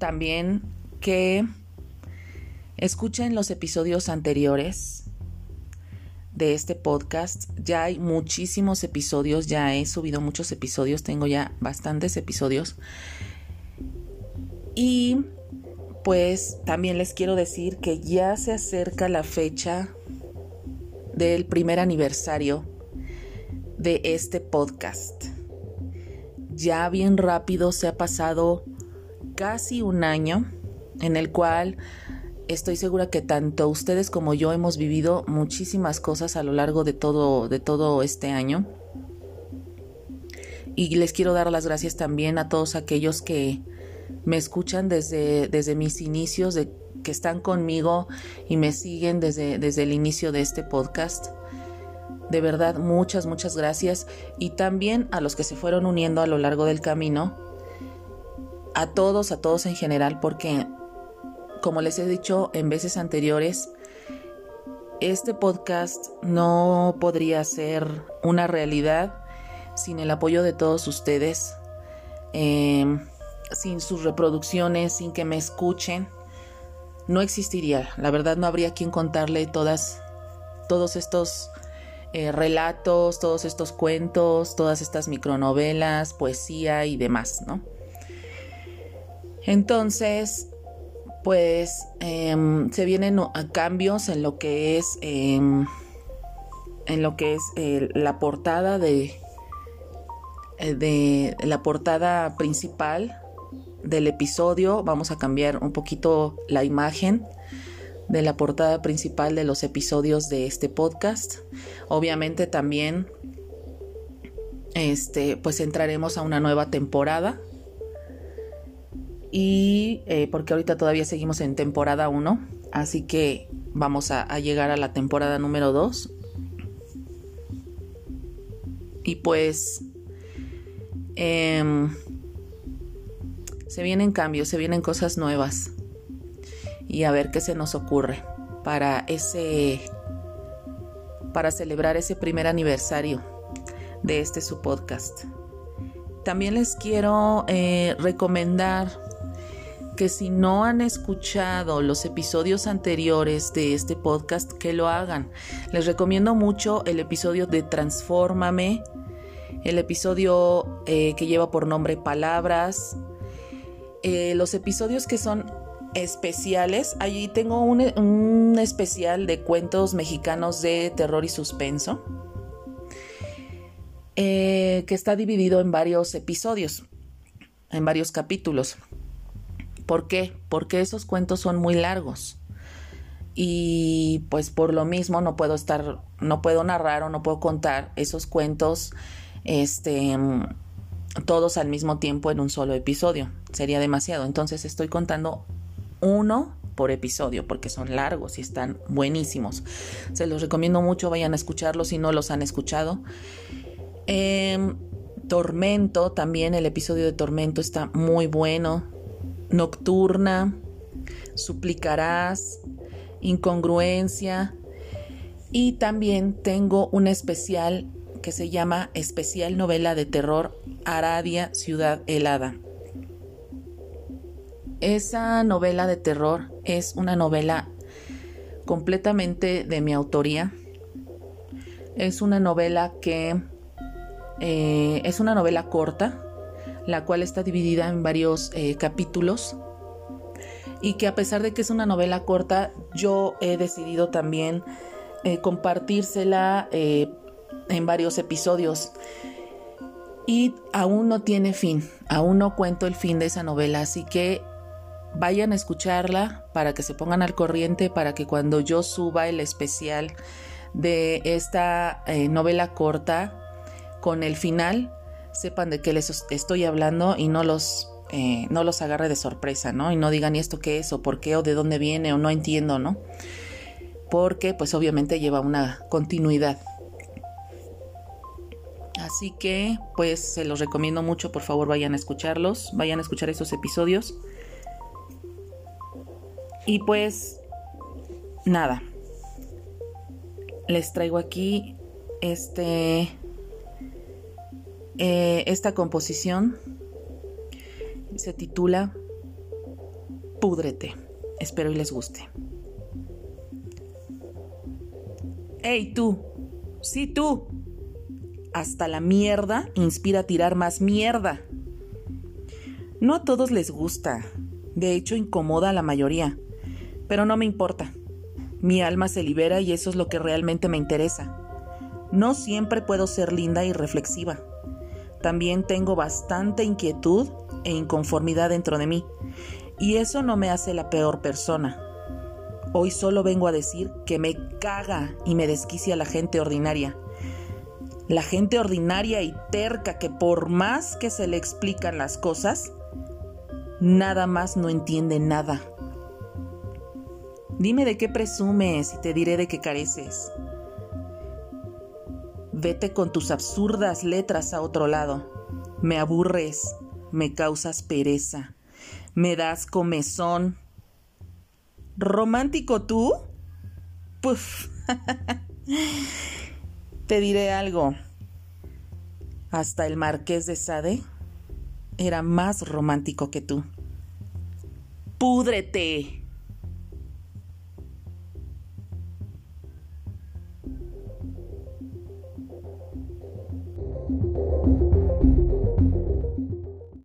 también que escuchen los episodios anteriores de este podcast. Ya hay muchísimos episodios, ya he subido muchos episodios, tengo ya bastantes episodios. Y pues también les quiero decir que ya se acerca la fecha del primer aniversario de este podcast. Ya bien rápido se ha pasado casi un año en el cual estoy segura que tanto ustedes como yo hemos vivido muchísimas cosas a lo largo de todo, de todo este año. Y les quiero dar las gracias también a todos aquellos que me escuchan desde, desde mis inicios, de, que están conmigo y me siguen desde, desde el inicio de este podcast. De verdad, muchas, muchas gracias. Y también a los que se fueron uniendo a lo largo del camino. A todos, a todos en general, porque, como les he dicho en veces anteriores, este podcast no podría ser una realidad sin el apoyo de todos ustedes. Eh, sin sus reproducciones, sin que me escuchen, no existiría. La verdad no habría quien contarle todas, todos estos eh, relatos, todos estos cuentos, todas estas micronovelas, poesía y demás, ¿no? Entonces, pues em, se vienen cambios en lo que es em, en lo que es eh, la portada de eh, de la portada principal del episodio. Vamos a cambiar un poquito la imagen de la portada principal de los episodios de este podcast. Obviamente también este pues entraremos a una nueva temporada. Y eh, porque ahorita todavía seguimos en temporada 1, así que vamos a, llegar a la temporada número 2. Y pues em, se vienen cambios, se vienen cosas nuevas. Y a ver qué se nos ocurre para ese para celebrar ese primer aniversario de este su podcast. También les quiero eh, recomendar que si no han escuchado los episodios anteriores de este podcast, que lo hagan. Les recomiendo mucho el episodio de Transfórmame, el episodio eh, que lleva por nombre Palabras, eh, los episodios que son especiales. Allí tengo un, especial de cuentos mexicanos de terror y suspenso. Eh, que está dividido en varios episodios, en varios capítulos. ¿Por qué? Porque esos cuentos son muy largos. Y pues por lo mismo no puedo estar, no puedo narrar o no puedo contar esos cuentos este, todos al mismo tiempo en un solo episodio. Sería demasiado. Entonces estoy contando uno por episodio porque son largos y están buenísimos. Se los recomiendo mucho, vayan a escucharlos si no los han escuchado. Em, Tormento, también el episodio de Tormento está muy bueno. Nocturna, Suplicarás, Incongruencia. Y también tengo un especial que se llama Especial Novela de Terror Aradia Ciudad Helada. Esa novela de terror es una novela completamente de mi autoría. Es una novela que eh, es una novela corta, la cual está dividida en varios eh, capítulos y que a pesar de que es una novela corta, yo he decidido también eh, compartírsela en varios episodios. Y aún no tiene fin, aún no cuento el fin de esa novela, así que vayan a escucharla para que se pongan al corriente, para que cuando yo suba el especial de esta eh, novela corta con el final, sepan de qué les estoy hablando y no los, eh, no los agarre de sorpresa, ¿no? Y no digan, ¿y esto qué es? o por qué o de dónde viene o no entiendo, ¿no? Porque pues obviamente lleva una continuidad. Así que pues se los recomiendo mucho, por favor vayan a escucharlos, vayan a escuchar esos episodios. Y pues nada, les traigo aquí este eh, esta composición se titula Púdrete. Espero y les guste. ¡Ey, tú! ¡Sí, tú! Hasta la mierda inspira a tirar más mierda. No a todos les gusta. De hecho, incomoda a la mayoría. Pero no me importa. Mi alma se libera y eso es lo que realmente me interesa. No siempre puedo ser linda y reflexiva. También tengo bastante inquietud e inconformidad dentro de mí. Y eso no me hace la peor persona. Hoy solo vengo a decir que me caga y me desquicia la gente ordinaria. La gente ordinaria y terca que por más que se le explican las cosas, nada más no entiende nada. Dime de qué presumes y te diré de qué careces. Vete con tus absurdas letras a otro lado. Me aburres, me causas pereza, me das comezón. ¿Romántico tú? Puf. Te diré algo. Hasta el marqués de Sade era más romántico que tú. ¡Púdrete!